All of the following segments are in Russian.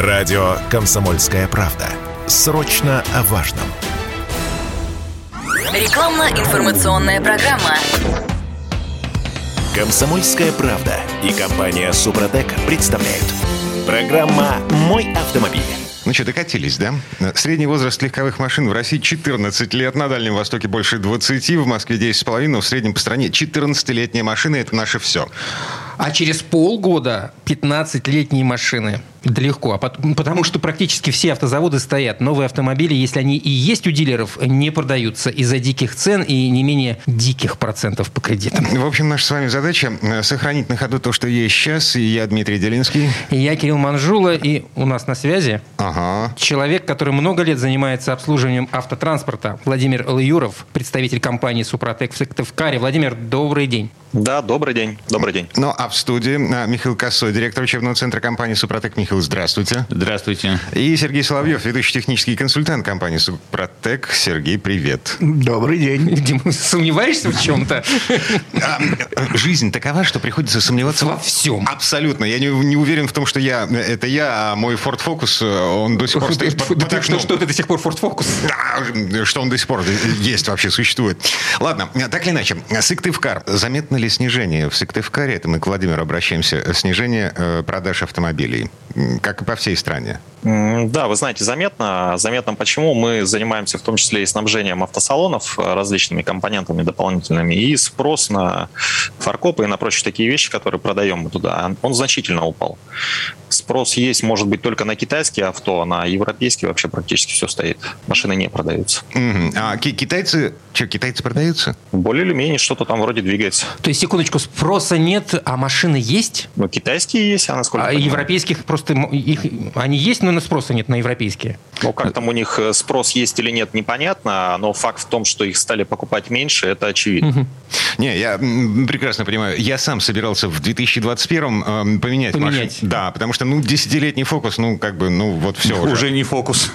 Радио «Комсомольская правда». Срочно о важном. Рекламно-информационная программа. «Комсомольская правда» и компания «Супротек» представляют. Программа «Мой автомобиль». Ну что, докатились, да? Средний возраст легковых машин в России 14 лет, на Дальнем Востоке больше 20, в Москве 10,5, но в среднем по стране 14-летние машины – это наше все. А через полгода 15-летние машины. Да легко. А потому что практически все автозаводы стоят. Новые автомобили, если они и есть у дилеров, не продаются из-за диких цен и не менее диких процентов по кредитам. В общем, наша с вами задача э, сохранить на ходу то, что есть сейчас. И я Дмитрий Делинский. И я Кирилл Манжула. И у нас на связи ага. человек, который много лет занимается обслуживанием автотранспорта. Владимир Лаюров, представитель компании «Супротек» в Сыктывкаре. Владимир, добрый день. Да, добрый день. Добрый день. Ну, а в студии а, Михаил Косой, директор учебного центра компании «Супротек». Михаил, здравствуйте. Здравствуйте. И Сергей Соловьев, ведущий технический консультант компании «Супротек». Сергей, привет. Добрый день. Дима, сомневаешься в чем-то? А, жизнь такова, что приходится сомневаться во всем. Абсолютно. Я не, не уверен в том, что я это я, а мой Ford Focus, он до сих пор стоит под Что, что это до сих пор Ford Focus? Да, что он до сих пор есть, вообще существует. Ладно, так или иначе. Сыктывкар. Заметно ли снижение в Сыктывкаре, это мы к Владимиру обращаемся, снижение э, продаж автомобилей, как и по всей стране? Да, вы знаете, заметно. Заметно почему. Мы занимаемся в том числе и снабжением автосалонов различными компонентами дополнительными. И спрос на фаркопы и на прочие такие вещи, которые продаем мы туда, он значительно упал. Спрос есть, может быть, только на китайские авто, а на европейские вообще практически все стоит. Машины не продаются. Угу. А китайцы, что, китайцы продаются? Более или менее что-то там вроде двигается. То есть, секундочку, спроса нет, а машины есть? Ну, китайские есть, а насколько А европейских просто, их, они есть, но на спроса нет на европейские? Ну, как там у них э, спрос есть или нет, непонятно, но факт в том, что их стали покупать меньше, это очевидно. Угу. Не, я прекрасно понимаю. Я сам собирался в 2021 э, поменять, поменять. машину. Да, потому что, ну, десятилетний фокус, ну, как бы, ну, вот все уже. Уже не фокус.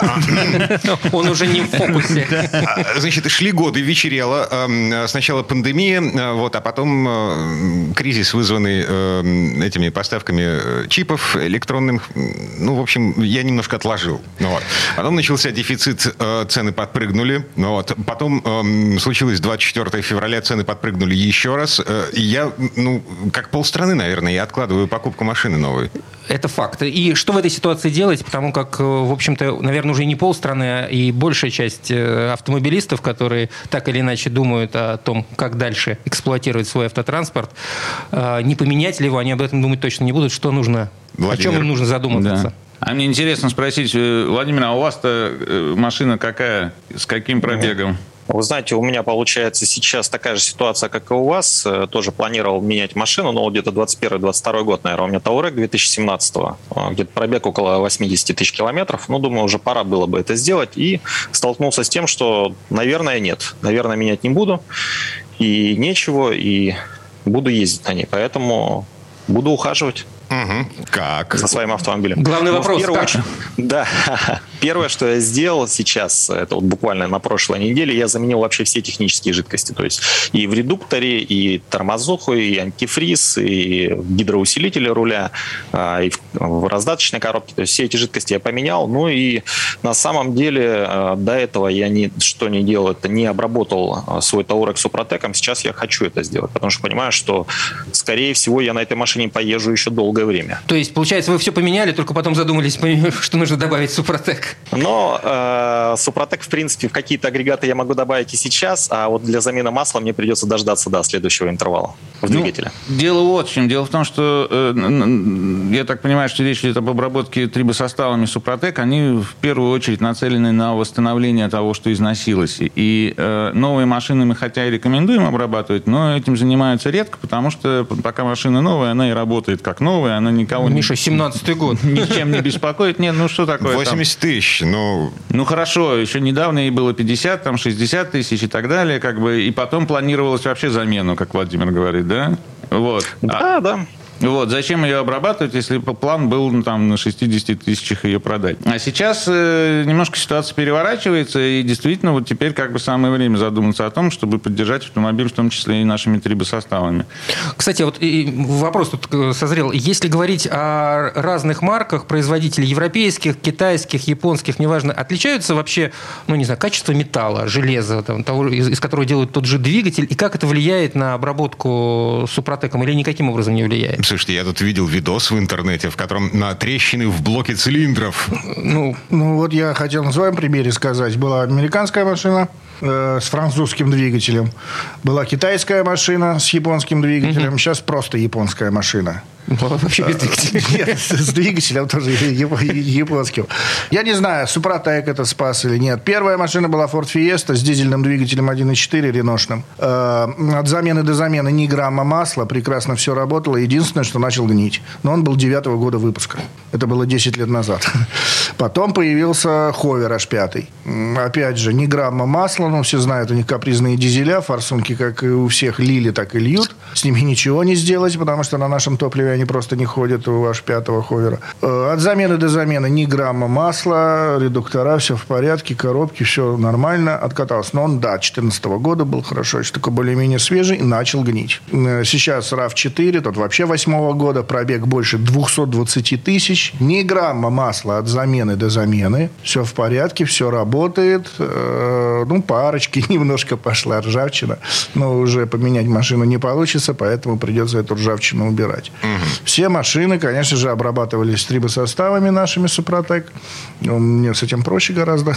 Он уже не в фокусе. А, значит, шли годы, вечерело. Эм, сначала пандемия, э, вот, а потом э, кризис, вызванный эм, этими поставками чипов электронных. Ну, в общем, я немножко отложил. Ну, вот. Потом начался дефицит, цены подпрыгнули. Ну, вот. Потом эм, случилось 24 февраля, цены подпрыгнули еще раз. И я, ну, как полстраны, наверное, я откладываю покупку машины новой. Это факт. И что в этой ситуации делать? Потому как, э, в общем-то, наверное, уже не полстраны, а и большая часть э, автомобилистов, которые так или иначе думают о том, как дальше эксплуатировать свой автотранспорт, э, не поменять ли его, они об этом думать точно не будут. Что нужно? Владимир. О чем им нужно задуматься? Да. А мне интересно спросить, Владимир, а у вас-то машина какая, с каким пробегом? Вы знаете, у меня получается сейчас такая же ситуация, как и у вас. Э, тоже планировал менять машину, но где-то 21-22 год, наверное. У меня Таурек 2017 э, где-то пробег около 80 тысяч километров. Ну, думаю, уже пора было бы это сделать. И столкнулся с тем, что, наверное, нет. Наверное, менять не буду. И нечего, и буду ездить на ней. Поэтому буду ухаживать. Угу. Как? За своим автомобилем. Главный ну, вопрос, как? Очередь, да. Первое, что я сделал сейчас, это вот буквально на прошлой неделе, я заменил вообще все технические жидкости. То есть и в редукторе, и тормозуху, и антифриз, и гидроусилители руля, а, и в раздаточной коробке. То есть все эти жидкости я поменял. Ну и на самом деле а, до этого я ни, что не делал, это не обработал а, свой Таурек Супротеком. Сейчас я хочу это сделать, потому что понимаю, что, скорее всего, я на этой машине поезжу еще долгое время. То есть, получается, вы все поменяли, только потом задумались, что нужно добавить Супротек? Но э, Супротек, в принципе, в какие-то агрегаты я могу добавить и сейчас, а вот для замены масла мне придется дождаться до следующего интервала в ну, двигателе. Дело вот в чем. Дело в том, что э, я так понимаю, что речь идет об обработке трибосоставами Супротек. Они в первую очередь нацелены на восстановление того, что износилось. И э, новые машины мы хотя и рекомендуем обрабатывать, но этим занимаются редко, потому что пока машина новая, она и работает как новая, она никого... Миша, 17-й год. Ничем не беспокоит. Нет, ну что такое? 80 тысяч тысяч, ну... Ну, хорошо, еще недавно ей было 50, там 60 тысяч и так далее, как бы, и потом планировалось вообще замену, как Владимир говорит, да? Вот. Да, а, да. Вот, зачем ее обрабатывать, если план был ну, там, на 60 тысячах ее продать? А сейчас э, немножко ситуация переворачивается, и действительно вот теперь как бы самое время задуматься о том, чтобы поддержать автомобиль, в том числе и нашими трибосоставами. Кстати, вот и вопрос тут э, созрел. Если говорить о разных марках производителей европейских, китайских, японских, неважно, отличаются вообще, ну не знаю, качество металла, железа, там, того, из, из которого делают тот же двигатель, и как это влияет на обработку супротеком или никаким образом не влияет? Слушайте, я тут видел видос в интернете, в котором на трещины в блоке цилиндров. Ну, ну вот я хотел на своем примере сказать. Была американская машина э, с французским двигателем. Была китайская машина с японским двигателем. Угу. Сейчас просто японская машина. Вообще без двигателя. Нет, с двигателем тоже японским. Я не знаю, Супротек это спас или нет. Первая машина была Ford Fiesta с дизельным двигателем 1.4 реношным. Э, от замены до замены ни грамма масла, прекрасно все работало. Единственное, что начал гнить. Но он был 9 года выпуска. Это было 10 лет назад. Потом появился Ховер H5. Опять же, ни грамма масла, но все знают, у них капризные дизеля, форсунки, как и у всех, лили, так и льют. С ними ничего не сделать, потому что на нашем топливе они просто не ходят у ваш пятого ховера. Э, от замены до замены ни грамма масла, редуктора, все в порядке, коробки, все нормально, откатался. Но он, да, 2014 года был хорошо, еще такой более-менее свежий, и начал гнить. Э, сейчас RAV4, тот вообще 8 года, пробег больше 220 тысяч, ни грамма масла от замены до замены, все в порядке, все работает. Э, ну, парочки немножко пошла ржавчина, но уже поменять машину не получится, поэтому придется эту ржавчину убирать. Угу. Все машины, конечно же, обрабатывались трибосоставами нашими Супротек. Ну, мне с этим проще гораздо.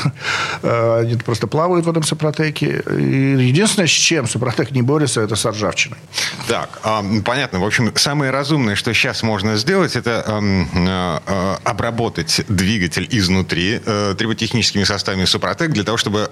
Э, они просто плавают в этом Супротеке. И единственное, с чем Супротек не борется, это с ржавчиной. Так, понятно. В общем, самое разумное, что сейчас можно сделать, это э, э, обработать двигатель изнутри триботехническими составами Супротек для того, чтобы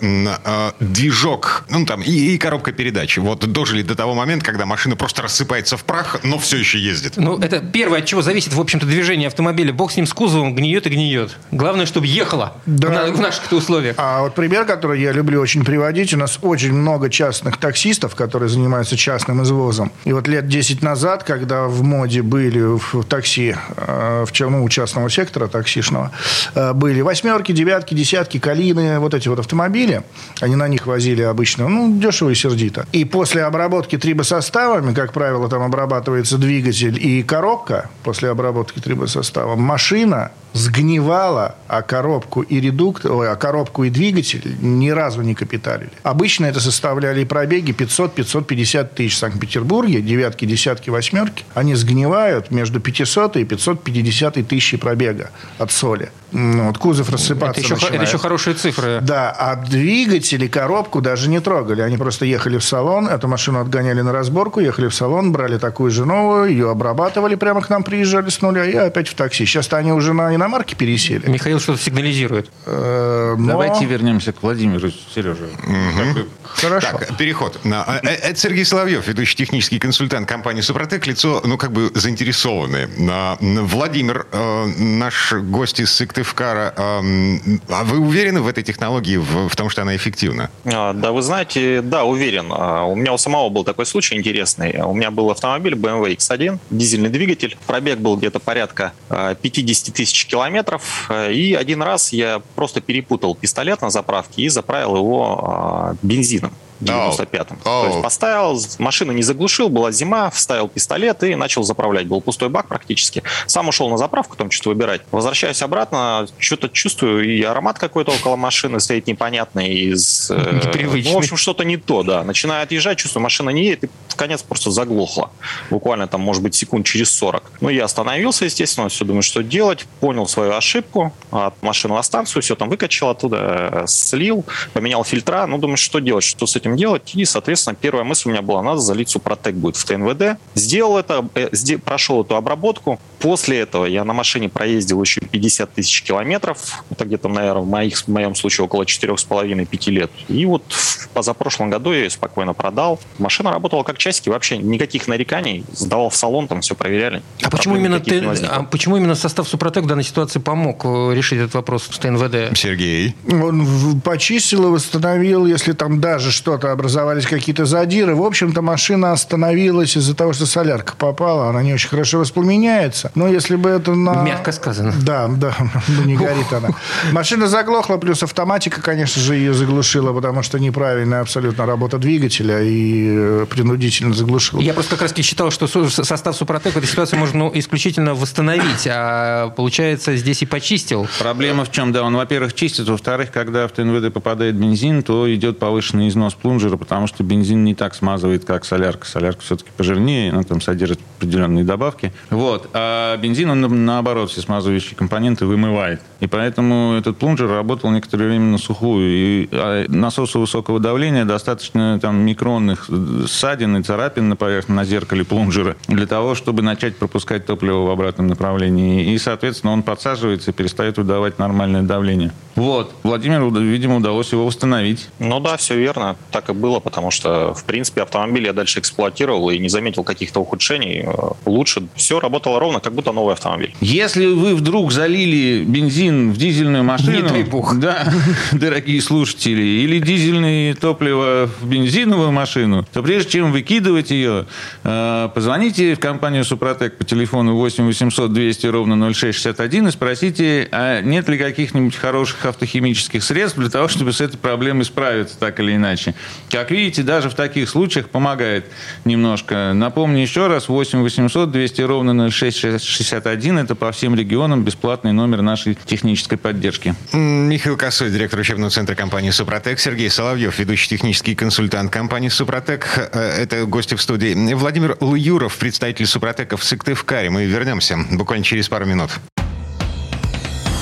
движок, ну там и, и коробка передач вот дожили до того момента, когда машина просто рассыпается в прах, но все еще ездит. Ну, это первое, от чего зависит, в общем-то, движение автомобиля. Бог с ним, с кузовом, гниет и гниет. Главное, чтобы ехало да. в, наших условиях. А вот пример, который я люблю очень приводить, у нас очень много частных таксистов, которые занимаются частным извозом. И вот лет 10 назад, когда в моде были в такси, э, в ну, у частного сектора таксишного, э, были восьмерки, девятки, десятки, калины, вот эти вот автомобили, они на них возили обычно, ну, дешево и сердито. И после обработки трибосоставами, как правило, там обрабатывается двигатель и коробка после обработки трибосостава, машина сгнивала, а коробку и редуктор, ой, а коробку и двигатель ни разу не капиталили. Обычно это составляли пробеги 500-550 тысяч в Санкт-Петербурге, девятки, десятки, восьмерки. Они сгнивают между 500 и 550 тысячи пробега от соли. Ну, вот кузов рассыпаться это еще, это еще хорошие цифры. Да, а двигатели, коробку даже не трогали. Они просто ехали в салон, эту машину отгоняли на разборку, ехали в салон, брали такую же новую, ее обрабатывали, прямо к нам приезжали с нуля, и опять в такси. Сейчас-то они уже на иномарки пересели. Михаил что-то сигнализирует. Э, но... Давайте вернемся к Владимиру Сереже. Угу. Хорошо. Так, переход. Э, э, это Сергей Соловьев, ведущий технический консультант компании «Супротек», лицо, ну, как бы заинтересованное. Владимир, наш гость из Сыктывкара, а вы уверены в этой технологии, в, в том, что она эффективна? А, да, вы знаете, да, уверен. А, у меня у самого был такой случай интересный. У меня был автомобиль BMW X1, дизельный двигатель. Пробег был где-то порядка 50 тысяч километров. И один раз я просто перепутал пистолет на заправке и заправил его бензином. 95-м. Oh. То есть поставил, машину не заглушил, была зима, вставил пистолет и начал заправлять. Был пустой бак практически. Сам ушел на заправку, в том числе выбирать. Возвращаюсь обратно, что-то чувствую, и аромат какой-то около машины стоит непонятный. Из, э, Непривычный. Ну, в общем, что-то не то, да. Начинаю отъезжать, чувствую, машина не едет, и в конец просто заглохла. Буквально там, может быть, секунд через 40. Ну, я остановился, естественно, все думаю, что делать. Понял свою ошибку, от машины на станцию, все там выкачал оттуда, э, слил, поменял фильтра. Ну, думаю, что делать, что с этим этим делать. И, соответственно, первая мысль у меня была, надо залить Супротек будет в ТНВД. Сделал это, э, прошел эту обработку. После этого я на машине проездил еще 50 тысяч километров. Это где-то, наверное, в, моих, в моем случае около 4,5-5 лет. И вот в позапрошлом году я ее спокойно продал. Машина работала как часики, вообще никаких нареканий. Сдавал в салон, там все проверяли. А почему именно, ты, а почему именно состав Супротек в данной ситуации помог э, решить этот вопрос с ТНВД? Сергей? Он почистил и восстановил, если там даже что вот, образовались какие-то задиры. В общем-то, машина остановилась из-за того, что солярка попала. Она не очень хорошо воспламеняется. Но если бы это на... Мягко сказано. Да, да, ну не горит она. Машина заглохла, плюс автоматика, конечно же, ее заглушила, потому что неправильная абсолютно работа двигателя и э, принудительно заглушила. Я просто как раз считал, что состав Супротек в этой ситуации можно ну, исключительно восстановить, а получается здесь и почистил. Проблема в чем? Да, он, во-первых, чистит, во-вторых, когда в ТНВД попадает бензин, то идет повышенный износ плунжера, потому что бензин не так смазывает, как солярка. Солярка все-таки пожирнее, она там содержит определенные добавки. Вот. А бензин, он наоборот, все смазывающие компоненты вымывает. И поэтому этот плунжер работал некоторое время на сухую. И а, насосу высокого давления достаточно там микронных ссадин и царапин на поверхности на зеркале плунжера для того, чтобы начать пропускать топливо в обратном направлении. И, соответственно, он подсаживается и перестает выдавать нормальное давление. Вот. Владимиру, видимо, удалось его восстановить. Ну да, все верно. Так и было, потому что, в принципе, автомобиль я дальше эксплуатировал и не заметил каких-то ухудшений. Э, лучше. Все работало ровно, как будто новый автомобиль. Если вы вдруг залили бензин в дизельную машину... Не бог. Да, дорогие слушатели. Или дизельное топливо в бензиновую машину, то прежде чем выкидывать ее, э, позвоните в компанию «Супротек» по телефону 8 800 200 ровно 0661 и спросите, а нет ли каких-нибудь хороших автохимических средств для того, чтобы с этой проблемой справиться так или иначе. Как видите, даже в таких случаях помогает немножко. Напомню еще раз, 8 800 200 ровно 0661. Это по всем регионам бесплатный номер нашей технической поддержки. Михаил Косой, директор учебного центра компании «Супротек». Сергей Соловьев, ведущий технический консультант компании «Супротек». Э, это гости в студии. Владимир Луюров, представитель «Супротека» в Сыктывкаре. Мы вернемся буквально через пару минут.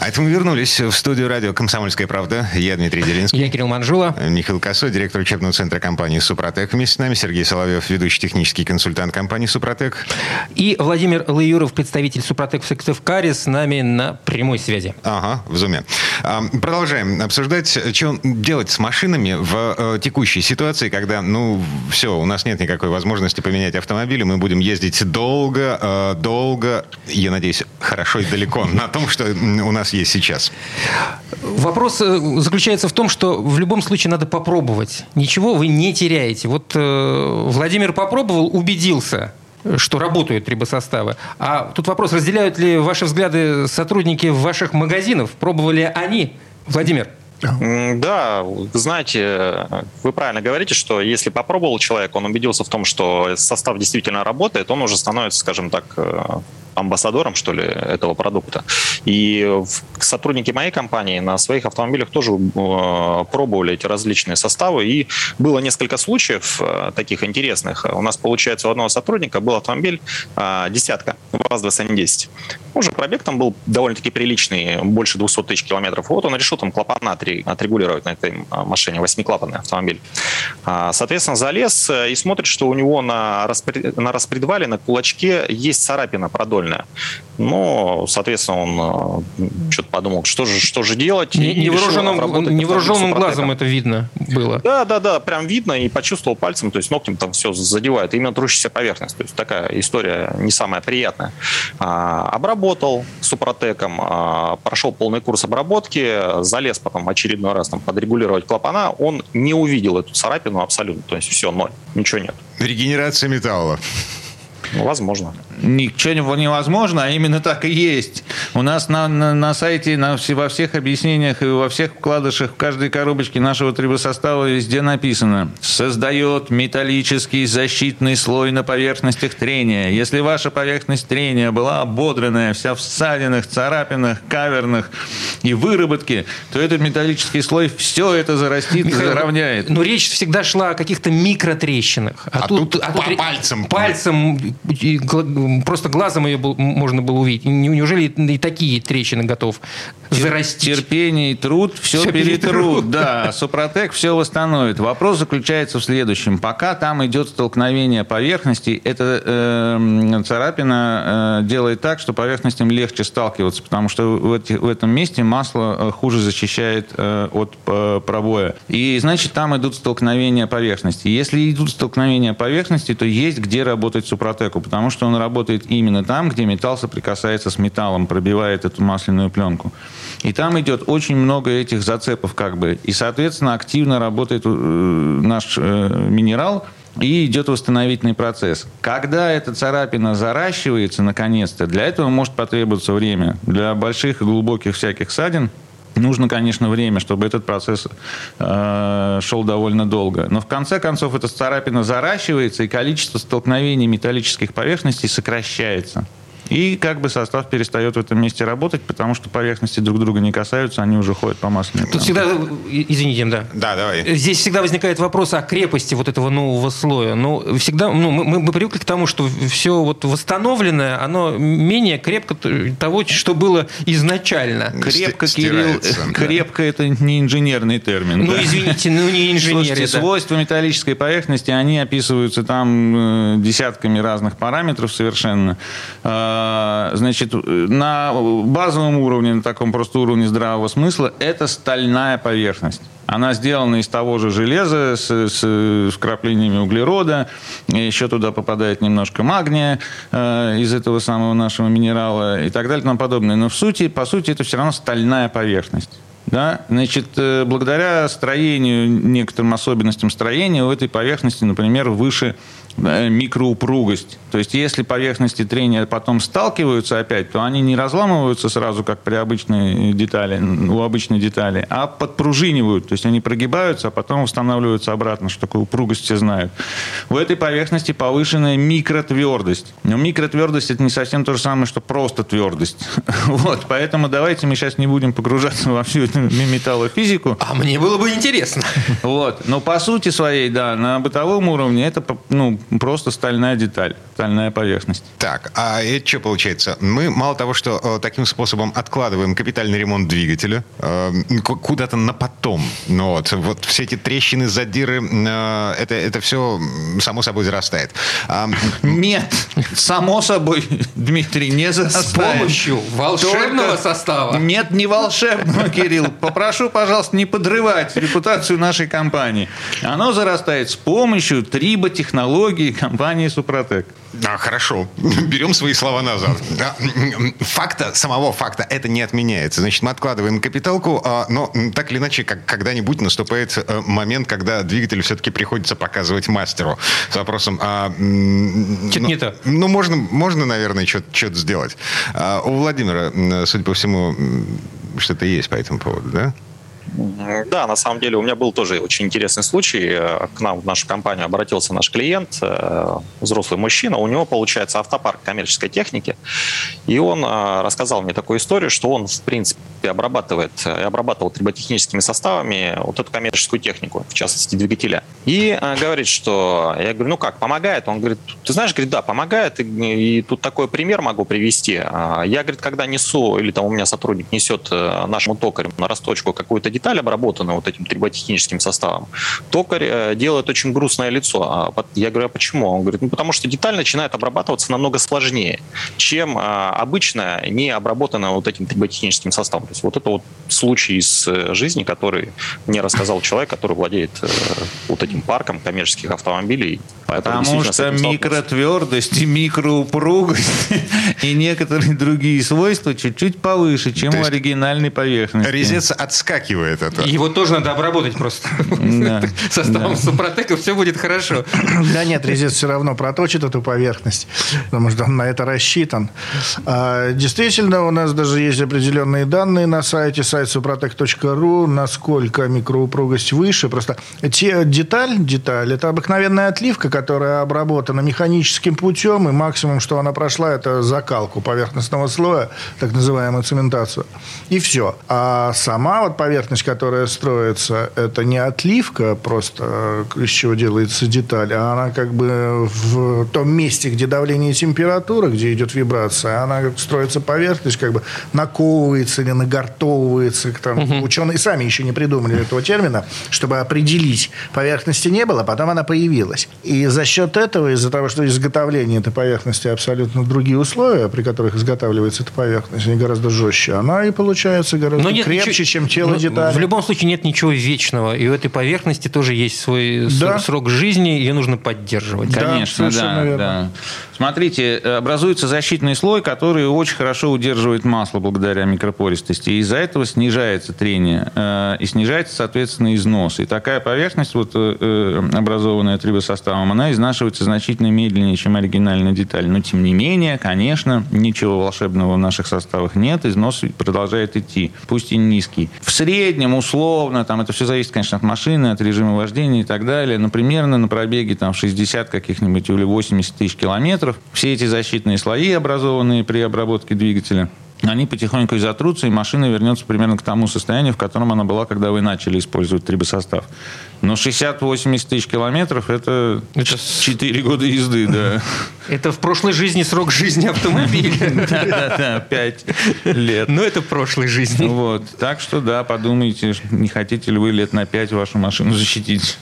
А это мы вернулись в студию радио «Комсомольская правда». Я Дмитрий Делинский. Я Кирилл Манжула. Михаил Косой, директор учебного центра компании «Супротек». Вместе с нами Сергей Соловьев, ведущий технический консультант компании «Супротек». И Владимир Лаюров, представитель «Супротек» в Сыктывкаре, с нами на прямой связи. Ага, в зуме. Продолжаем обсуждать, что делать с машинами в э, текущей ситуации, когда, ну, все, у нас нет никакой возможности поменять автомобиль, и мы будем ездить долго, э, долго, я надеюсь, хорошо и далеко на том, что у нас есть сейчас? Вопрос э, заключается в том, что в любом случае надо попробовать. Ничего вы не теряете. Вот э, Владимир попробовал, убедился что работают трибосоставы. А тут вопрос, разделяют ли ваши взгляды сотрудники ваших магазинов? Пробовали они? Владимир? Да, знаете, вы правильно говорите, что если попробовал человек, он убедился в том, что состав действительно работает, он уже становится, скажем так, э, амбассадором, что ли, этого продукта. И сотрудники моей компании на своих автомобилях тоже э, пробовали эти различные составы, и было несколько случаев э, таких интересных. У нас, получается, у одного сотрудника был автомобиль десятка, ВАЗ-2110. Уже пробег там был довольно-таки приличный, больше 200 тысяч километров. Вот он решил там клапана отрегулировать на этой машине, восьмиклапанный автомобиль. А, соответственно, залез э, и смотрит, что у него на, распред... на распредвале, на кулачке есть царапина продольная. Но, соответственно, он э, что-то подумал, что же, что же делать. Невооруженным, невооруженным глазом это видно было. Да, да, да, прям видно и почувствовал пальцем, то есть ногтем там все задевает. Именно трущаяся поверхность. То есть такая история не самая приятная. А, обработал супротеком, а, прошел полный курс обработки, залез потом в очередной раз там подрегулировать клапана, он не увидел эту царапину абсолютно. То есть все, ноль, ничего нет. Регенерация металла. Ну, возможно ничего невозможно, а именно так и есть. У нас на, на, на сайте, на, во всех объяснениях и во всех вкладышах в каждой коробочке нашего трибосостава везде написано «Создает металлический защитный слой на поверхностях трения». Если ваша поверхность трения была ободренная, вся в ссадинах, царапинах, кавернах и выработке, то этот металлический слой все это зарастит Михаил, и заровняет. Но речь всегда шла о каких-то микротрещинах. А, а тут, тут, а тут пальцем. Пальцем просто глазом ее был, можно было увидеть. Неужели и такие трещины готов зарастить? Терпение и труд все, все перетрут. перетрут. Да, Супротек все восстановит. Вопрос заключается в следующем. Пока там идет столкновение поверхностей, эта э, царапина э, делает так, что поверхностям легче сталкиваться, потому что в, эти, в этом месте масло э, хуже защищает э, от э, пробоя. И значит, там идут столкновения поверхностей. Если идут столкновения поверхностей, то есть где работать Супротеку, потому что он работает именно там, где металл соприкасается с металлом, пробивает эту масляную пленку. И там идет очень много этих зацепов как бы. И, соответственно, активно работает э, наш э, минерал, и идет восстановительный процесс. Когда эта царапина заращивается, наконец-то, для этого может потребоваться время. Для больших и глубоких всяких ссадин Нужно, конечно, время, чтобы этот процесс э, шел довольно долго. Но в конце концов эта царапина заращивается, и количество столкновений металлических поверхностей сокращается. И как бы состав перестает в этом месте работать, потому что поверхности друг друга не касаются, они уже ходят по масляной Тут всегда, извините, да. Да, давай. Здесь всегда возникает вопрос о крепости вот этого нового слоя. Ну, всегда, ну, мы, мы привыкли к тому, что все вот восстановленное, оно менее крепко того, что было изначально. Крепко, Кирилл, да. крепко это не инженерный термин. Ну, да? извините, ну не инженер. Слушайте, да. свойства металлической поверхности, они описываются там э, десятками разных параметров совершенно а, значит, на базовом уровне, на таком просто уровне здравого смысла, это стальная поверхность. Она сделана из того же железа с, с вкраплениями углерода. Еще туда попадает немножко магния э, из этого самого нашего минерала и так далее и тому подобное. Но в сути, по сути, это все равно стальная поверхность. Да? Значит, э, благодаря строению, некоторым особенностям строения у этой поверхности, например, выше микроупругость. То есть, если поверхности трения потом сталкиваются опять, то они не разламываются сразу, как при обычной детали, у обычной детали, а подпружинивают. То есть, они прогибаются, а потом восстанавливаются обратно, что такое упругость все знают. У этой поверхности повышенная микротвердость. Но микротвердость – это не совсем то же самое, что просто твердость. Вот, поэтому давайте мы сейчас не будем погружаться во всю эту металлофизику. А мне было бы интересно. Вот. Но по сути своей, да, на бытовом уровне это ну, просто стальная деталь, стальная поверхность. Так, а это что получается? Мы мало того, что э, таким способом откладываем капитальный ремонт двигателя э, куда-то на потом. Ну, вот, вот все эти трещины, задиры, э, это, это все само собой зарастает. А, Нет, само собой, Дмитрий, не зарастает. С помощью волшебного Только... состава? Нет, не волшебного, Кирилл. Попрошу, пожалуйста, не подрывать репутацию нашей компании. Оно зарастает с помощью триботехнологии технологии компании «Супротек». А, хорошо. Берем свои слова назад. Факта, самого факта это не отменяется. Значит, мы откладываем капиталку, а, но так или иначе, как, когда-нибудь наступает э, момент, когда двигатель все-таки приходится показывать мастеру с вопросом... А, Что-то ну, не то. Ну, можно, можно наверное, что-то сделать. А, у Владимира, судя по всему, что-то есть по этому поводу, да? Да, на самом деле у меня был тоже очень интересный случай. Э, к нам в нашу компанию обратился наш клиент, э, взрослый мужчина. У него, получается, автопарк коммерческой техники. И он э, рассказал мне такую историю, что он, в принципе, обрабатывает и обрабатывал триботехническими составами вот эту коммерческую технику, в частности, двигателя. И говорит, что... Я говорю, ну как, помогает? Он говорит, ты знаешь, говорит, да, помогает. И, и тут такой пример могу привести. Я, говорит, когда несу, или там у меня сотрудник несет нашему токарю на расточку какую-то деталь обработана вот этим триботехническим составом, токарь э, делает очень грустное лицо. А я говорю, а почему? Он говорит, ну потому что деталь начинает обрабатываться намного сложнее, чем а, обычно не обработана вот этим триботехническим составом. То есть вот это вот случай из э, жизни, который мне рассказал человек, который владеет э, вот этим парком коммерческих автомобилей. Потому что микротвердость и микроупругость и некоторые другие свойства чуть-чуть повыше, чем у оригинальной поверхности. Резец отскакивает делает это. Его тоже надо обработать просто. Составом Супротека все будет хорошо. Да нет, резец все равно проточит эту поверхность, потому что он на это рассчитан. А, действительно, у нас даже есть определенные данные на сайте, сайт suprotec.ru, насколько микроупругость выше. Просто те деталь, деталь, это обыкновенная отливка, которая обработана механическим путем, и максимум, что она прошла, это закалку поверхностного слоя, так называемую цементацию. И все. А сама вот поверхность поверхность, которая строится, это не отливка просто, из чего делается деталь, а она как бы в том месте, где давление и температура, где идет вибрация, она строится поверхность, как бы наковывается или нагортовывается. Там, угу. Ученые сами еще не придумали этого термина, чтобы определить. Поверхности не было, потом она появилась. И за счет этого, из-за того, что изготовление этой поверхности абсолютно другие условия, при которых изготавливается эта поверхность, они гораздо жестче, она и получается гораздо Но нет крепче, ничего, чем тело детали. В любом случае нет ничего вечного. И у этой поверхности тоже есть свой да. срок жизни, ее нужно поддерживать. Конечно, да, да, да. Смотрите, образуется защитный слой, который очень хорошо удерживает масло благодаря микропористости. И из-за этого снижается трение э, и снижается, соответственно, износ. И такая поверхность, вот, э, э, образованная трибосоставом, она изнашивается значительно медленнее, чем оригинальная деталь. Но, тем не менее, конечно, ничего волшебного в наших составах нет. Износ продолжает идти, пусть и низкий. В среднем, условно, там это все зависит, конечно, от машины, от режима вождения и так далее. Но примерно на пробеге там, 60 каких-нибудь или 80 тысяч километров. Все эти защитные слои, образованные при обработке двигателя, они потихоньку изотрутся, и машина вернется примерно к тому состоянию, в котором она была, когда вы начали использовать трибосостав. Но 60-80 тысяч километров – это, это 4 года езды, да. Это в прошлой жизни срок жизни автомобиля. Да-да-да, 5 лет. Но это в прошлой жизни. Вот. Так что, да, подумайте, не хотите ли вы лет на 5 вашу машину защитить.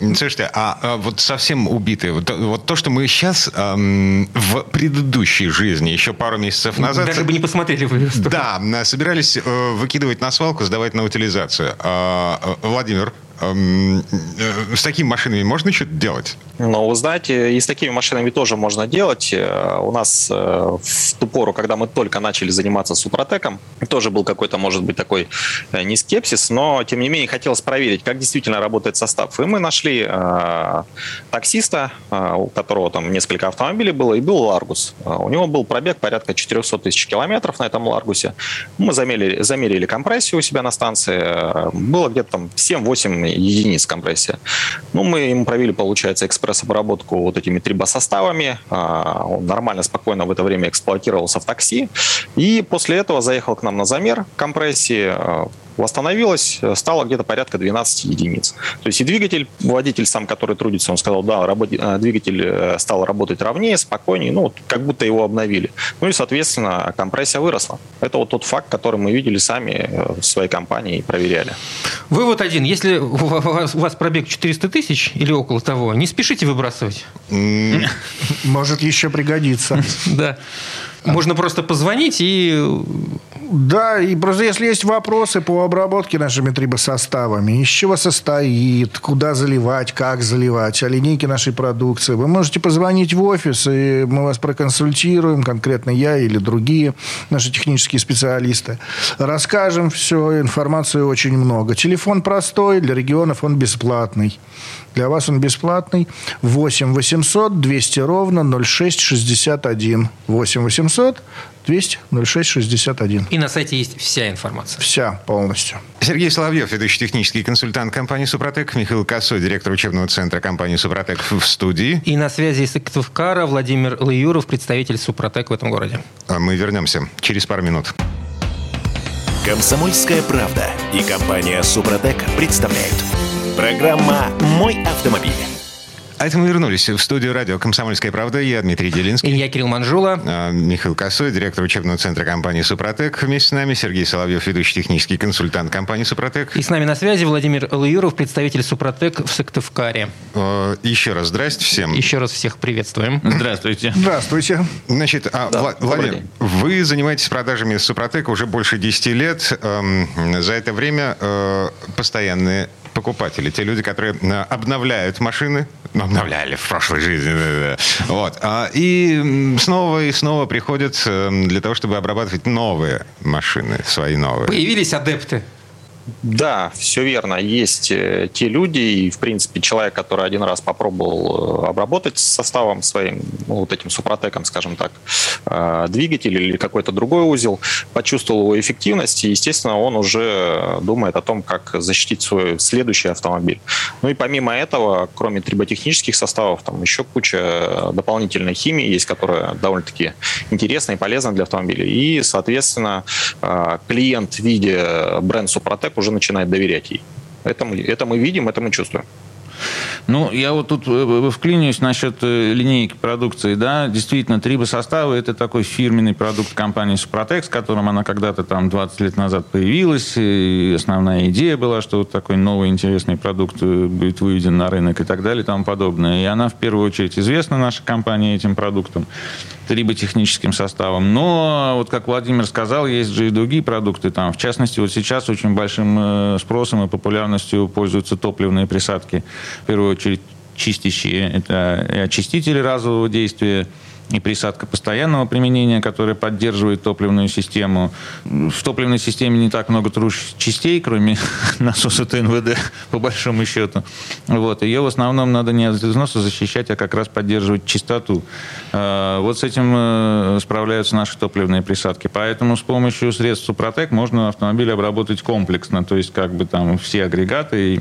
Слушайте, а, а вот совсем убитые, вот, вот то, что мы сейчас эм, в предыдущей жизни, еще пару месяцев назад... Даже бы не посмотрели вы. Да, собирались э, выкидывать на свалку, сдавать на утилизацию. А, э, Владимир, с такими машинами можно что-то делать? Ну, вы знаете, и с такими машинами тоже можно делать. Э, у нас э, в ту пору, когда мы только начали заниматься супротеком, тоже был какой-то, может быть, такой не скепсис, но, тем не менее, хотелось проверить, как действительно работает состав. И мы нашли э, таксиста, э, у которого там несколько автомобилей было, и был Ларгус. У него был пробег порядка 400 тысяч километров на этом Ларгусе. Мы замерили, замерили компрессию у себя на станции. Было где-то там 7-8 единиц компрессия. Ну, мы ему провели, получается, экспресс-обработку вот этими трибосоставами. А, он нормально, спокойно в это время эксплуатировался в такси. И после этого заехал к нам на замер компрессии, восстановилась, э, стало где-то порядка 12 единиц. То есть и двигатель, водитель сам, который трудится, он сказал, да, работ... Э, двигатель э, стал работать ровнее, спокойнее, ну, как будто его обновили. Ну и, соответственно, компрессия выросла. Это вот тот факт, который мы видели сами в своей компании и проверяли. Вывод один. Если у вас пробег 400 тысяч или около того, не спешите выбрасывать. Может еще пригодится. Да. Можно просто позвонить и... Да, и просто если есть вопросы по обработке нашими трибосоставами, из чего состоит, куда заливать, как заливать, о линейке нашей продукции, вы можете позвонить в офис, и мы вас проконсультируем, конкретно я или другие наши технические специалисты. Расскажем все, информации очень много. Телефон простой, для регионов он бесплатный. Для вас он бесплатный. 8 800 200 ровно 0661. 8 800 200 06 61. И на сайте есть вся информация. Вся полностью. Сергей Соловьев, ведущий технический консультант компании «Супротек», Михаил Косой, директор учебного центра компании «Супротек» в студии. И на связи из Сыктывкара Владимир Лаюров, представитель «Супротек» в этом городе. А мы вернемся через пару минут. Комсомольская правда и компания «Супротек» представляют – Программа «Мой автомобиль». А это мы вернулись в студию радио «Комсомольская правда». Я Дмитрий Делинский. И я Кирилл Манжула. А, Михаил Косой, директор учебного центра компании «Супротек». Вместе с нами Сергей Соловьев, ведущий технический консультант компании «Супротек». И с нами на связи Владимир Луюров, представитель «Супротек» в Сыктывкаре. А, еще раз здрасте всем. Еще раз всех приветствуем. Здравствуйте. Здравствуйте. Значит, а, да, Владимир, вы занимаетесь продажами «Супротека» уже больше 10 лет. Эм, за это время э, постоянные покупатели, те люди, которые э, обновляют машины, ну, обновляли в прошлой жизни, вот, а, и снова и снова приходят э, для того, чтобы обрабатывать новые машины, свои новые. Появились адепты. Да, все верно. Есть э, те люди, и, в принципе, человек, который один раз попробовал э, обработать составом своим, ну, вот этим супротеком, скажем так, э, двигатель или какой-то другой узел, почувствовал его эффективность, и, естественно, он уже думает о том, как защитить свой следующий автомобиль. Ну и помимо этого, кроме триботехнических составов, там еще куча дополнительной химии есть, которая довольно-таки интересна и полезна для автомобиля. И, соответственно, клиент, видя бренд Супротек, уже начинает доверять ей. Это мы, это мы видим, это мы чувствуем. Ну, я вот тут э, вклинюсь насчет э, линейки продукции. Да, действительно, трибосоставы – это такой фирменный продукт компании «Супротек», которым она когда-то там 20 лет назад появилась. И основная идея была, что вот такой новый интересный продукт э, будет выведен на рынок и так далее и тому подобное. И она в первую очередь известна, наша компания, этим продуктом триботехническим составом. Но, вот как Владимир сказал, есть же и другие продукты. Там, в частности, вот сейчас очень большим спросом и популярностью пользуются топливные присадки. В первую очередь чистящие. Это и очистители разового действия, и присадка постоянного применения, которая поддерживает топливную систему. В топливной системе не так много частей, кроме насоса ТНВД, по большому счету. Вот. Ее в основном надо не от износа защищать, а как раз поддерживать чистоту. А, вот с этим э, справляются наши топливные присадки. Поэтому с помощью средств Супротек можно автомобиль обработать комплексно, то есть как бы там все агрегаты и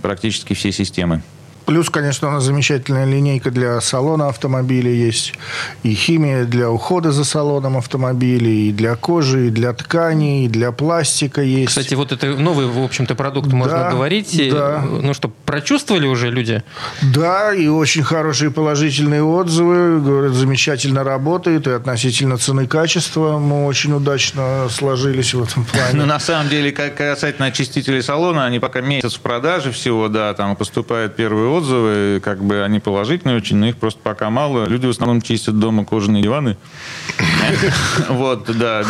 практически все системы. Плюс, конечно, у нас замечательная линейка для салона автомобиля есть. И химия для ухода за салоном автомобиля, и для кожи, и для тканей, и для пластика есть. Кстати, вот это новый, в общем-то, продукт, да, можно говорить. Да. Ну что, прочувствовали уже люди? Да, и очень хорошие положительные отзывы. Говорят, замечательно работает, и относительно цены качества мы очень удачно сложились в этом плане. Ну, на самом деле, как касательно очистителей салона, они пока месяц в продаже всего, да, там поступают первые отзывы, как бы они положительные очень, но их просто пока мало. Люди в основном чистят дома кожаные диваны. Вот, да.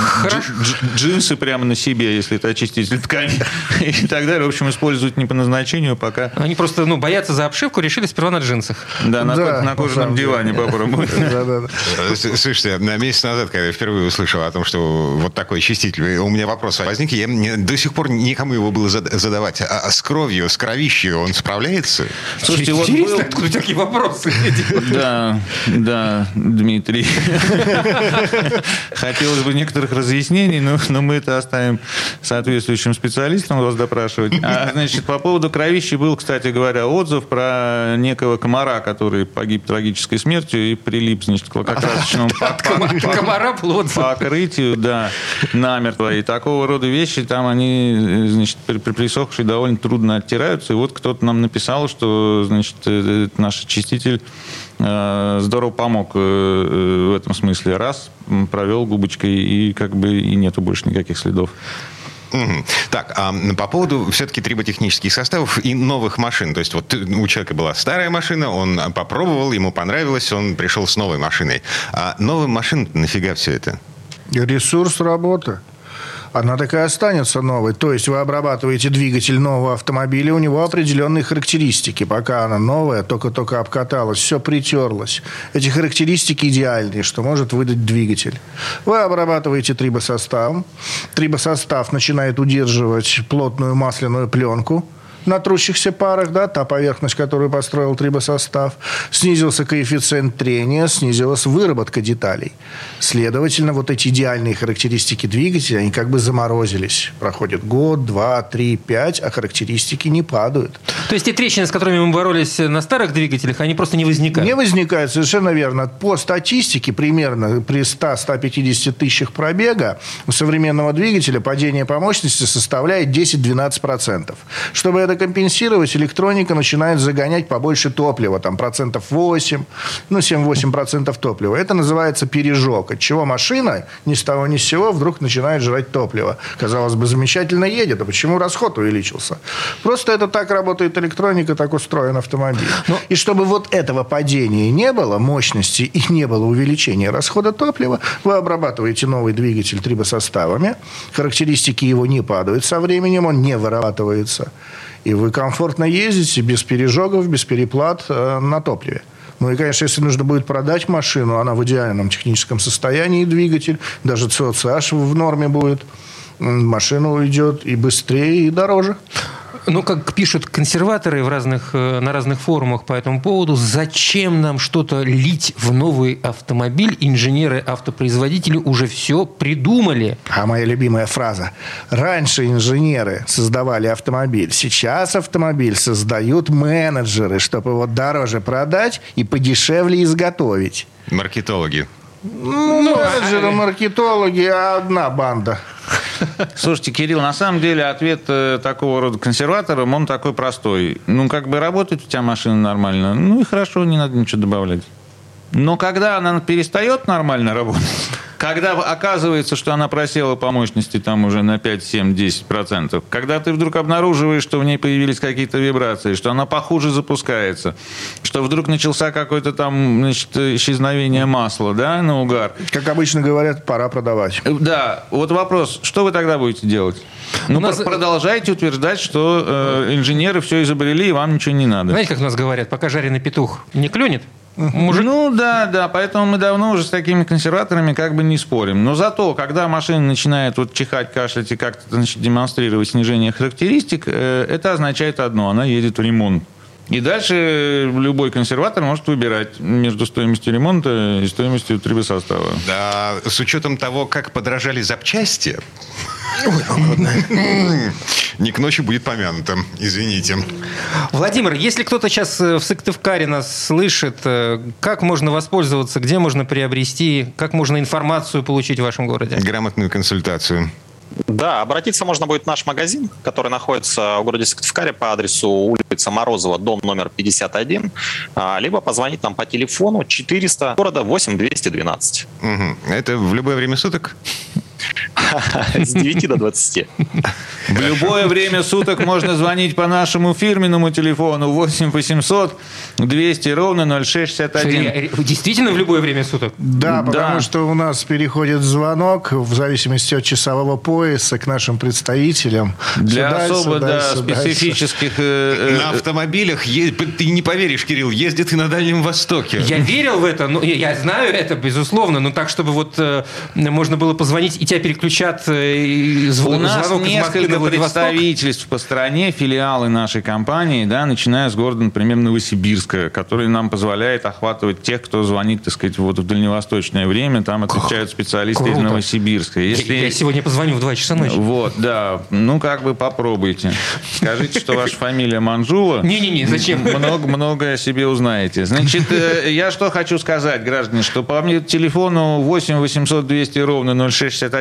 Джинсы прямо на себе, если это очиститель ткани и так далее. В общем, используют не по назначению пока. Они просто, ну, боятся за обшивку, решили сперва на джинсах. Да, на кожаном диване попробуют. Слушайте, на месяц назад, когда я впервые услышал о том, что вот такой очиститель, у меня вопрос возник, я до сих пор никому его было задавать. А с кровью, с кровищей он справляется? Слушайте, вот был... откуда такие вопросы? Да, да, Дмитрий. Хотелось бы некоторых разъяснений, но, но мы это оставим соответствующим специалистам вас допрашивать. А, значит, по поводу кровищи был, кстати говоря, отзыв про некого комара, который погиб трагической смертью и прилип, значит, к лакокрасочному покрытию, да, намертво. И такого рода вещи там они, значит, при присохшие довольно трудно оттираются. И вот кто-то нам написал, что значит, э, наш очиститель э, здорово помог э, в этом смысле. Раз, провел губочкой, и как бы и нету больше никаких следов. Так, а по поводу все-таки триботехнических составов и новых машин. То есть вот у человека была старая машина, он попробовал, ему понравилось, он пришел с новой машиной. А новая машина нафига все это? Ресурс работы она такая останется новой. То есть вы обрабатываете двигатель нового автомобиля, у него определенные характеристики. Пока она новая, только-только обкаталась, все притерлось. Эти характеристики идеальные, что может выдать двигатель. Вы обрабатываете трибосостав. Трибосостав начинает удерживать плотную масляную пленку на трущихся парах, да, та поверхность, которую построил трибосостав, снизился коэффициент трения, снизилась выработка деталей. Следовательно, вот эти идеальные характеристики двигателя, они как бы заморозились. Проходит год, два, три, пять, а характеристики не падают. То есть те трещины, с которыми мы боролись на старых двигателях, они просто не возникают? Не возникают, совершенно верно. По статистике, примерно при 100-150 тысячах пробега у современного двигателя падение по мощности составляет 10-12%. Чтобы это компенсировать, электроника начинает загонять побольше топлива, там процентов 8, ну 7-8 процентов топлива. Это называется пережог, от чего машина ни с того ни с сего вдруг начинает жрать топливо. Казалось бы, замечательно едет, а почему расход увеличился? Просто это так работает электроника, так устроен автомобиль. Но... Ну, и чтобы вот этого падения не было, мощности и не было увеличения расхода топлива, вы обрабатываете новый двигатель трибосоставами, характеристики его не падают со временем, он не вырабатывается. И вы комфортно ездите без пережогов, без переплат э, на топливе. Ну и, конечно, если нужно будет продать машину, она в идеальном техническом состоянии, двигатель, даже ЦОЦH в норме будет, машина уйдет и быстрее, и дороже. Ну, как пишут консерваторы в разных, э, на разных форумах по этому поводу, зачем нам что-то лить в новый автомобиль? Инженеры-автопроизводители уже все придумали. А моя любимая фраза. Раньше инженеры создавали автомобиль, сейчас автомобиль создают менеджеры, чтобы его дороже продать и подешевле изготовить. Маркетологи. Ну, менеджеры, маркетологи, одна банда. Слушайте, Кирилл, на самом деле ответ э, такого рода консерваторам, он такой простой. Ну, как бы работает у тебя машина нормально, ну и хорошо, не надо ничего добавлять. Но когда она перестает нормально работать, когда оказывается, что она просела по мощности там уже на 5, 7, 10%, когда ты вдруг обнаруживаешь, что в ней появились какие-то вибрации, что она похуже запускается, что вдруг начался какое-то там значит, исчезновение масла, да, на угар. Как обычно говорят, пора продавать. Да, вот вопрос, что вы тогда будете делать? Ну, нас- продолжайте утверждать, что э, инженеры все изобрели, и вам ничего не надо. Знаете, как у нас говорят, пока жареный петух не клюнет, мужик Ну да, да, поэтому мы давно уже с такими консерваторами как бы не спорим. Но зато, когда машина начинает вот чихать, кашлять и как-то значит, демонстрировать снижение характеристик, э, это означает одно, она едет в ремонт. И дальше любой консерватор может выбирать между стоимостью ремонта и стоимостью трибосостава. Да, с учетом того, как подорожали запчасти, не к ночи будет помянуто. Извините. Владимир, если кто-то сейчас э, в Сыктывкаре нас слышит, э, как можно воспользоваться, где можно приобрести, как можно информацию получить в вашем городе? Грамотную консультацию. Да, обратиться можно будет в наш магазин, который находится в городе Сыктывкаре по адресу улица Морозова, дом номер 51, а, либо позвонить нам по телефону 400 города 8212 Мгм. Это в любое время суток? С 9 до 20. В любое время суток можно звонить по нашему фирменному телефону 8 800 200 ровно 0661. Ре- ре- Действительно в любое время суток? Да, потому Да. что у нас переходит звонок в зависимости от часового пояса к нашим представителям. Для Сюда, особо сюда, да, сюда, специфических... э, э, На автомобилях, е- ты не поверишь, Кирилл, ездит и на Дальнем Востоке. Я верил в это, ну, я- я знаю это, безусловно, но так, чтобы вот э, можно было позвонить, и тебя переключат э, и зв- У нас из несколько представительств по стране, филиалы нашей компании, да, начиная с города, например, Новосибирска, который нам позволяет охватывать тех, кто звонит, так сказать, вот в дальневосточное время. Там отвечают специалисты из. Новосибирска. Я- Если... Я, сегодня позвоню в 2 часа ночи. Вот, да. Ну, как бы попробуйте. Скажите, что ваша фамилия Манжула. Не-не-не, зачем? Много, многое о себе узнаете. Значит, э, я что хочу сказать, граждане, что по мне телефону 8 800 200 ровно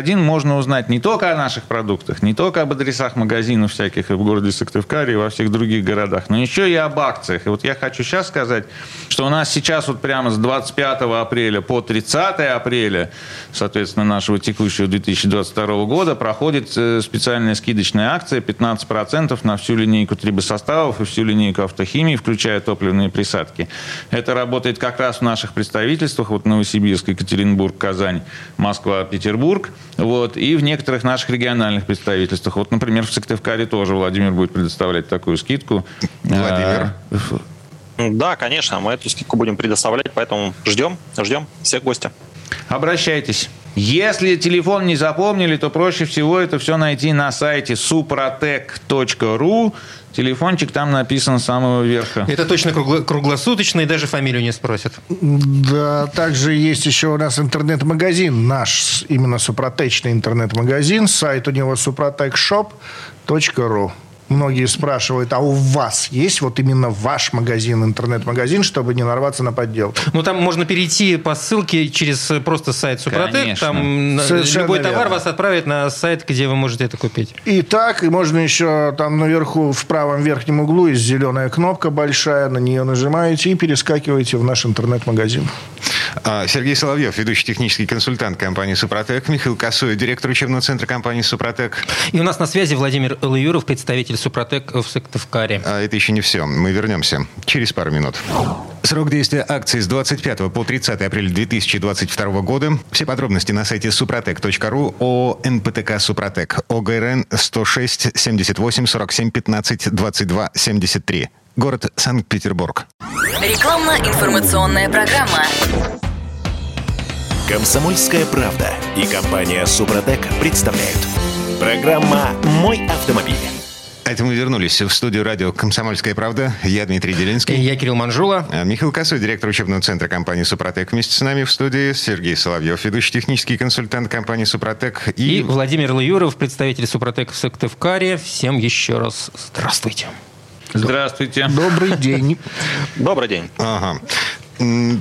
0661 можно узнать не только о наших продуктах, не только об адресах магазинов всяких и в городе Сыктывкаре и во всех других городах, но еще и об акциях. И вот я хочу сейчас сказать, что у нас сейчас вот прямо с 25 апреля по 30 апреля, соответственно, нашего текущего 2022 года проходит э, специальная скидочная акция 15% на всю линейку трибосоставов и всю линейку автохимии, включая топливные присадки. Это работает как раз в наших представительствах, вот Новосибирск, Екатеринбург, Казань, Москва, Петербург, вот, и в некоторых наших региональных представительствах. Вот, например, в Сыктывкаре тоже Владимир будет предоставлять такую скидку. Владимир? А, ф- Да, конечно, мы эту скидку будем предоставлять, поэтому ждем, ждем всех гостя. Обращайтесь. Если телефон не запомнили, то проще всего это все найти на сайте suprotec.ru. Телефончик там написан с самого верха. Это точно кругло- круглосуточно, и даже фамилию не спросят. Да, также есть еще у нас интернет-магазин, наш именно супротечный интернет-магазин. Сайт у него suprotecshop.ru. Многие спрашивают, а у вас есть вот именно ваш магазин, интернет-магазин, чтобы не нарваться на подделку? Ну, там можно перейти по ссылке через э, просто сайт Супротек. Конечно. Там Совершенно любой товар верно. вас отправит на сайт, где вы можете это купить. И так, и можно еще там наверху в правом верхнем углу есть зеленая кнопка большая, на нее нажимаете и перескакиваете в наш интернет-магазин. А, Сергей Соловьев, ведущий технический консультант компании «Супротек», Михаил Косой, директор учебного центра компании «Супротек». И у нас на связи Владимир Элаюров, представитель Супротек в Сыктывкаре. А это еще не все. Мы вернемся через пару минут. Срок действия акции с 25 по 30 апреля 2022 года. Все подробности на сайте suprotec.ru о НПТК «Супротек». ОГРН 106 78 47 15 22 73. Город Санкт-Петербург. Рекламно-информационная программа. Комсомольская правда и компания Супротек представляют. Программа «Мой автомобиль». Это мы вернулись в студию радио «Комсомольская правда». Я Дмитрий И Делинский. я Кирилл Манжула. А Михаил Косой, директор учебного центра компании «Супротек». Вместе с нами в студии Сергей Соловьев, ведущий технический консультант компании «Супротек». И И, Владимир Лаюров, представитель Супротек в Сыктывкаре. Всем еще раз здравствуйте. Здравствуйте. Добрый день. Добрый день. Ага.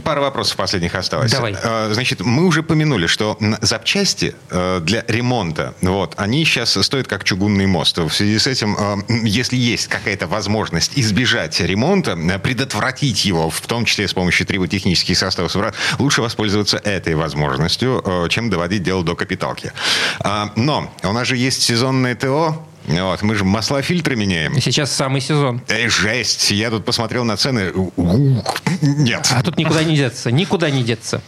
Пара вопросов последних осталось. Давай. Э, Значит, мы уже помянули, что запчасти э, для ремонта, вот, они сейчас стоят как чугунный мост. В связи с этим, э, если есть какая-то возможность избежать ремонта, предотвратить его, в том числе с помощью триботехнических составов, лучше воспользоваться этой возможностью, чем доводить дело до капиталки. А, Но у нас же есть сезонное ТО, вот, мы же масла-фильтры меняем. Сейчас самый сезон. Эй, жесть! Я тут посмотрел на цены. Ух, Нет. А тут никуда не деться. Никуда не деться.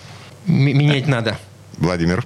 М- менять надо. Владимир.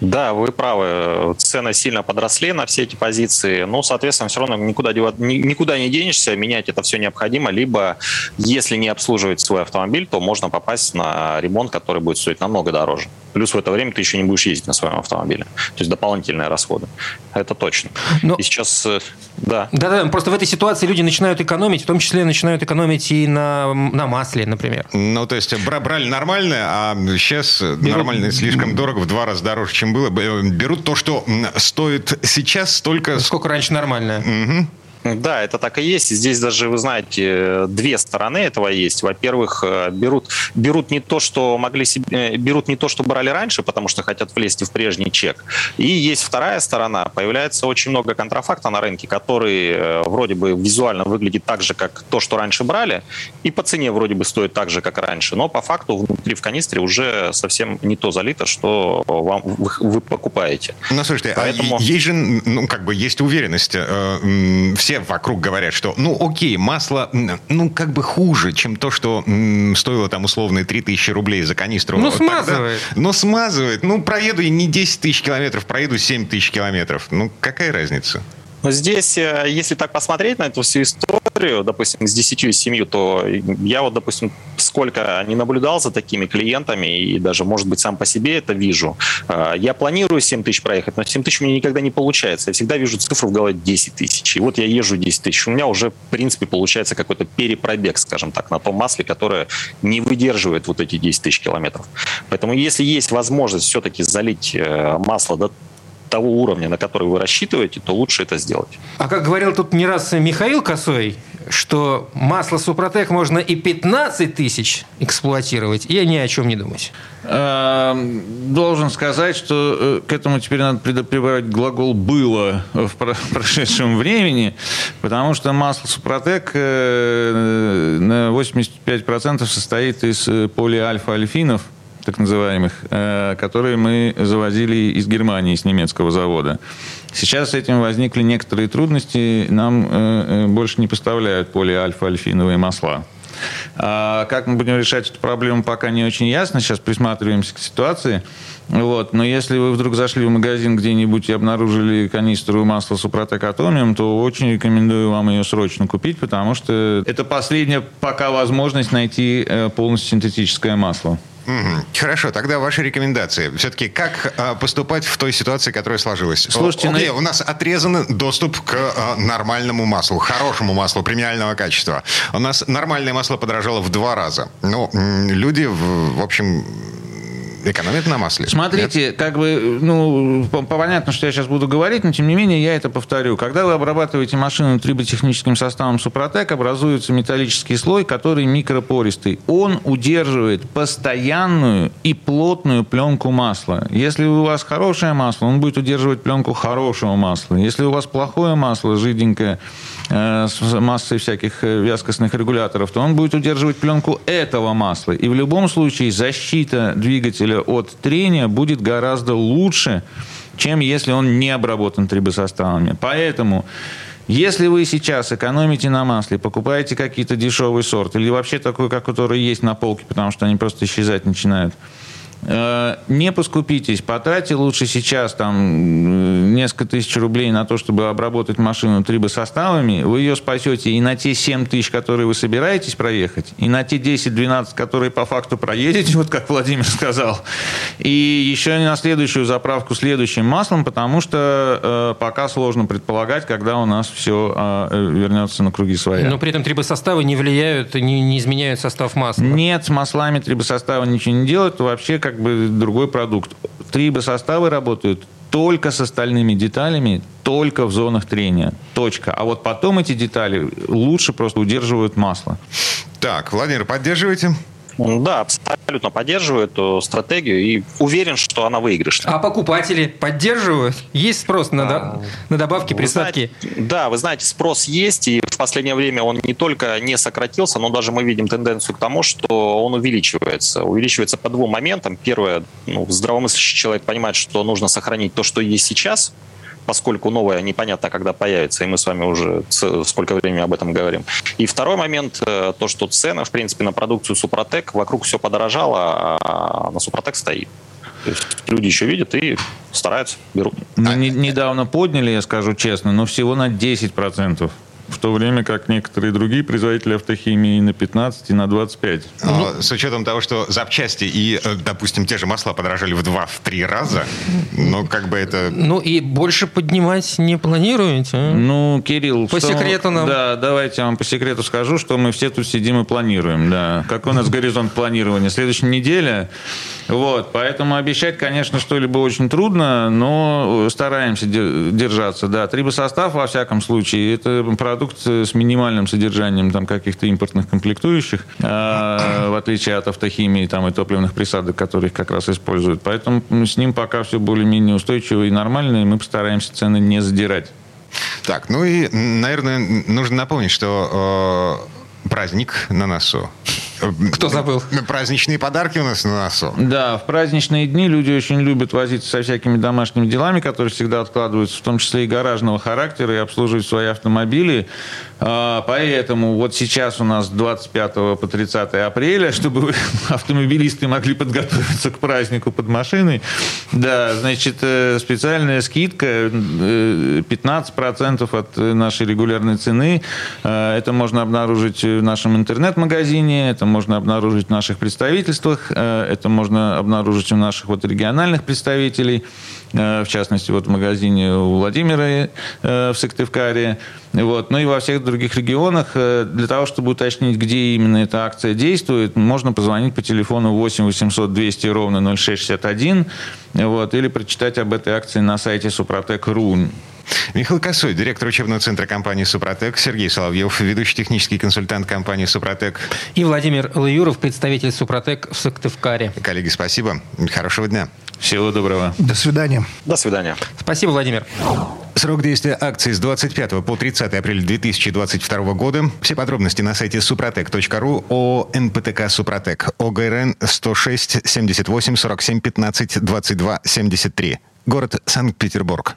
Да, вы правы. Цены сильно подросли на все эти позиции. Но, соответственно, все равно никуда, никуда не денешься. Менять это все необходимо. Либо, если не обслуживать свой автомобиль, то можно попасть на ремонт, который будет стоить намного дороже. Плюс в это время ты еще не будешь ездить на своем автомобиле. То есть дополнительные расходы. Это точно. Но- И сейчас, э, да, Да-да, просто в этой ситуации люди начинают экономить, в том числе начинают экономить и на, на масле, например. Ну, то есть бра- брали нормальное, а сейчас нормальное слишком дорого, в два раза дороже, чем было. Берут то, что стоит сейчас, столько... Сколько раньше нормальное. Да, это так и есть. Здесь даже, вы знаете, две стороны этого есть. Во-первых, э, берут, берут не то, что могли себе, э, берут не то, что брали раньше, потому что хотят влезть в прежний чек. И есть вторая сторона. Появляется очень много контрафакта на рынке, который э, вроде бы визуально выглядит так же, как то, что раньше брали, и по цене вроде бы стоит так же, как раньше. Но по факту внутри в канистре уже совсем не то залито, что вам, вы, вы покупаете. Ну, слушайте, а Поэтому- есть же, ну, как бы есть уверенность. э, Все вокруг говорят, что, ну, окей, масло, ну, как бы хуже, чем то, что м, стоило там условные 3000 рублей за канистру. Ну, Тогда- смазывает. Ну, смазывает. Ну, проеду и не 10 тысяч километров, проеду 7 тысяч километров. Ну, какая разница? Но здесь, э, если так посмотреть на эту всю историю, допустим, с 10 и 7, то я вот, допустим, сколько не наблюдал за такими клиентами, и даже, может быть, сам по себе это вижу. Э, Я планирую 7 тысяч проехать, но 7 тысяч у меня никогда не получается. Я всегда вижу цифру в голове 10 тысяч. И вот я езжу 10 тысяч. У меня уже, в принципе, получается какой-то перепробег, скажем так, на том масле, которое не выдерживает вот эти 10 тысяч километров. Поэтому если есть возможность все-таки залить э, масло до того уровня, на который вы рассчитываете, то лучше это сделать. А как говорил тут не раз Михаил Косой, что масло Супротек можно и 15 тысяч эксплуатировать, и ни о чем не думать. Эм, Должен сказать, что э, к этому теперь надо прибавить глагол «было» в про- прошедшем времени, потому что масло Супротек э, на 85% состоит из э, полиальфа-альфинов, так называемых, э, которые мы завозили из Германии, с немецкого завода. Сейчас с этим возникли некоторые трудности, нам э, э, больше не поставляют полиальфа-альфиновые масла. А как мы будем решать эту проблему, пока не очень ясно. Сейчас присматриваемся к ситуации. Вот. Но если вы вдруг зашли в магазин где-нибудь и обнаружили канистру масла Супротек Атомиум, то очень рекомендую вам ее срочно купить, потому что это последняя пока возможность найти полностью синтетическое масло. Хорошо, тогда ваши рекомендации. Все-таки как а, поступать в той ситуации, которая сложилась? Слушайте, О, окей, ну- у нас отрезан доступ к а, нормальному маслу, хорошему маслу премиального качества. У нас нормальное масло подорожало в два раза. Ну, люди, в, в общем, экономят на масле. Смотрите, как бы, ну, по- понятно, что я сейчас буду говорить, но тем не менее я это повторю. Когда вы обрабатываете машину триботехническим составом Супротек, образуется металлический слой, который микропористый. Он удерживает постоянную и плотную пленку масла. Если у вас хорошее масло, он будет удерживать пленку хорошего масла. Если у вас плохое масло, жиденькое, с массой всяких э, вязкостных регуляторов, то он будет удерживать пленку этого масла. И в любом случае защита двигателя от трения будет гораздо лучше, чем если он не обработан трибосоставами. Поэтому если вы сейчас экономите на масле, покупаете какие-то дешевый сорт или вообще такой, как который есть на полке, потому что они просто исчезать начинают, э, не поскупитесь, потратьте лучше сейчас там э, несколько тысяч рублей на то, чтобы обработать машину трибосоставами, вы ее спасете и на те 7 тысяч, которые вы собираетесь проехать, и на те 10-12, которые по факту проедете, вот как Владимир сказал, и еще и на следующую заправку следующим маслом, потому что э, пока сложно предполагать, когда у нас все вернется на круги своя. Но при этом трибосоставы не влияют, не, не изменяют состав масла. Нет, с маслами трибосостава ничего не делают, вообще как бы другой продукт. Трибосоставы работают только с остальными деталями, только в зонах трения. Точка. А вот потом эти детали лучше просто удерживают масло. Так, Владимир, поддерживаете? Да, абсолютно поддерживаю эту стратегию и уверен, что она выигрышная. А покупатели поддерживают? Есть спрос на, а, на добавки, приставки? Знаете, да, вы знаете, спрос есть, и в последнее время он не только не сократился, но даже мы видим тенденцию к тому, что он увеличивается. Увеличивается по двум моментам. Первое, ну, здравомыслящий человек понимает, что нужно сохранить то, что есть сейчас, поскольку новое непонятно, когда появится, и мы с вами уже сколько времени об этом говорим. И второй момент, э, то, что цены, в принципе, на продукцию Супротек, вокруг все подорожало, а на Супротек стоит. То есть люди еще видят и стараются, берут. Мы не, недавно подняли, я скажу честно, но всего на 10% в то время как некоторые другие производители автохимии на 15 и на 25. Ну, с учетом того, что запчасти и, э, допустим, те же масла подорожали в 2-3 раза, но как бы это... Ну и больше поднимать не планируете? А? Ну, Кирилл... По что... секрету нам. Да, давайте я вам по секрету скажу, что мы все тут сидим и планируем. Да. Какой у нас горизонт планирования? Следующая неделя. Вот, поэтому обещать, конечно, что-либо очень трудно, но стараемся держаться. Да, трибосостав, во всяком случае, это продукт с минимальным содержанием там, каких-то импортных комплектующих, э, в отличие от автохимии там, и топливных присадок, которые их как раз используют. Поэтому с ним пока все более-менее устойчиво и нормально, и мы постараемся цены не задирать. Так, ну и, наверное, нужно напомнить, что э, праздник на носу. Кто забыл? Праздничные подарки у нас на носу. Да, в праздничные дни люди очень любят возиться со всякими домашними делами, которые всегда откладываются, в том числе и гаражного характера, и обслуживать свои автомобили. А, поэтому вот сейчас у нас 25 по 30 апреля, чтобы автомобилисты могли подготовиться к празднику под машиной, да, значит, э, специальная скидка 15% э, от нашей регулярной цены. А, это можно обнаружить в нашем интернет-магазине, это можно обнаружить в наших представительствах, э, это можно обнаружить у наших вот региональных представителей, э, в частности, вот в магазине у Владимира э, в Сыктывкаре, вот. Ну и во всех других регионах. Для того, чтобы уточнить, где именно эта акция действует, можно позвонить по телефону 8 800 200 ровно 0661 вот, или прочитать об этой акции на сайте suprotec.ru. Михаил Косой, директор учебного центра компании «Супротек», Сергей Соловьев, ведущий технический консультант компании «Супротек». И Владимир Лаюров, представитель «Супротек» в Сыктывкаре. Коллеги, спасибо. Хорошего дня. Всего доброго. До свидания. До свидания. Спасибо, Владимир. Срок действия акции с 25 по 30 апреля 2022 года. Все подробности на сайте suprotec.ru о НПТК «Супротек». ОГРН 106 78 47 15 22 73. Город Санкт-Петербург.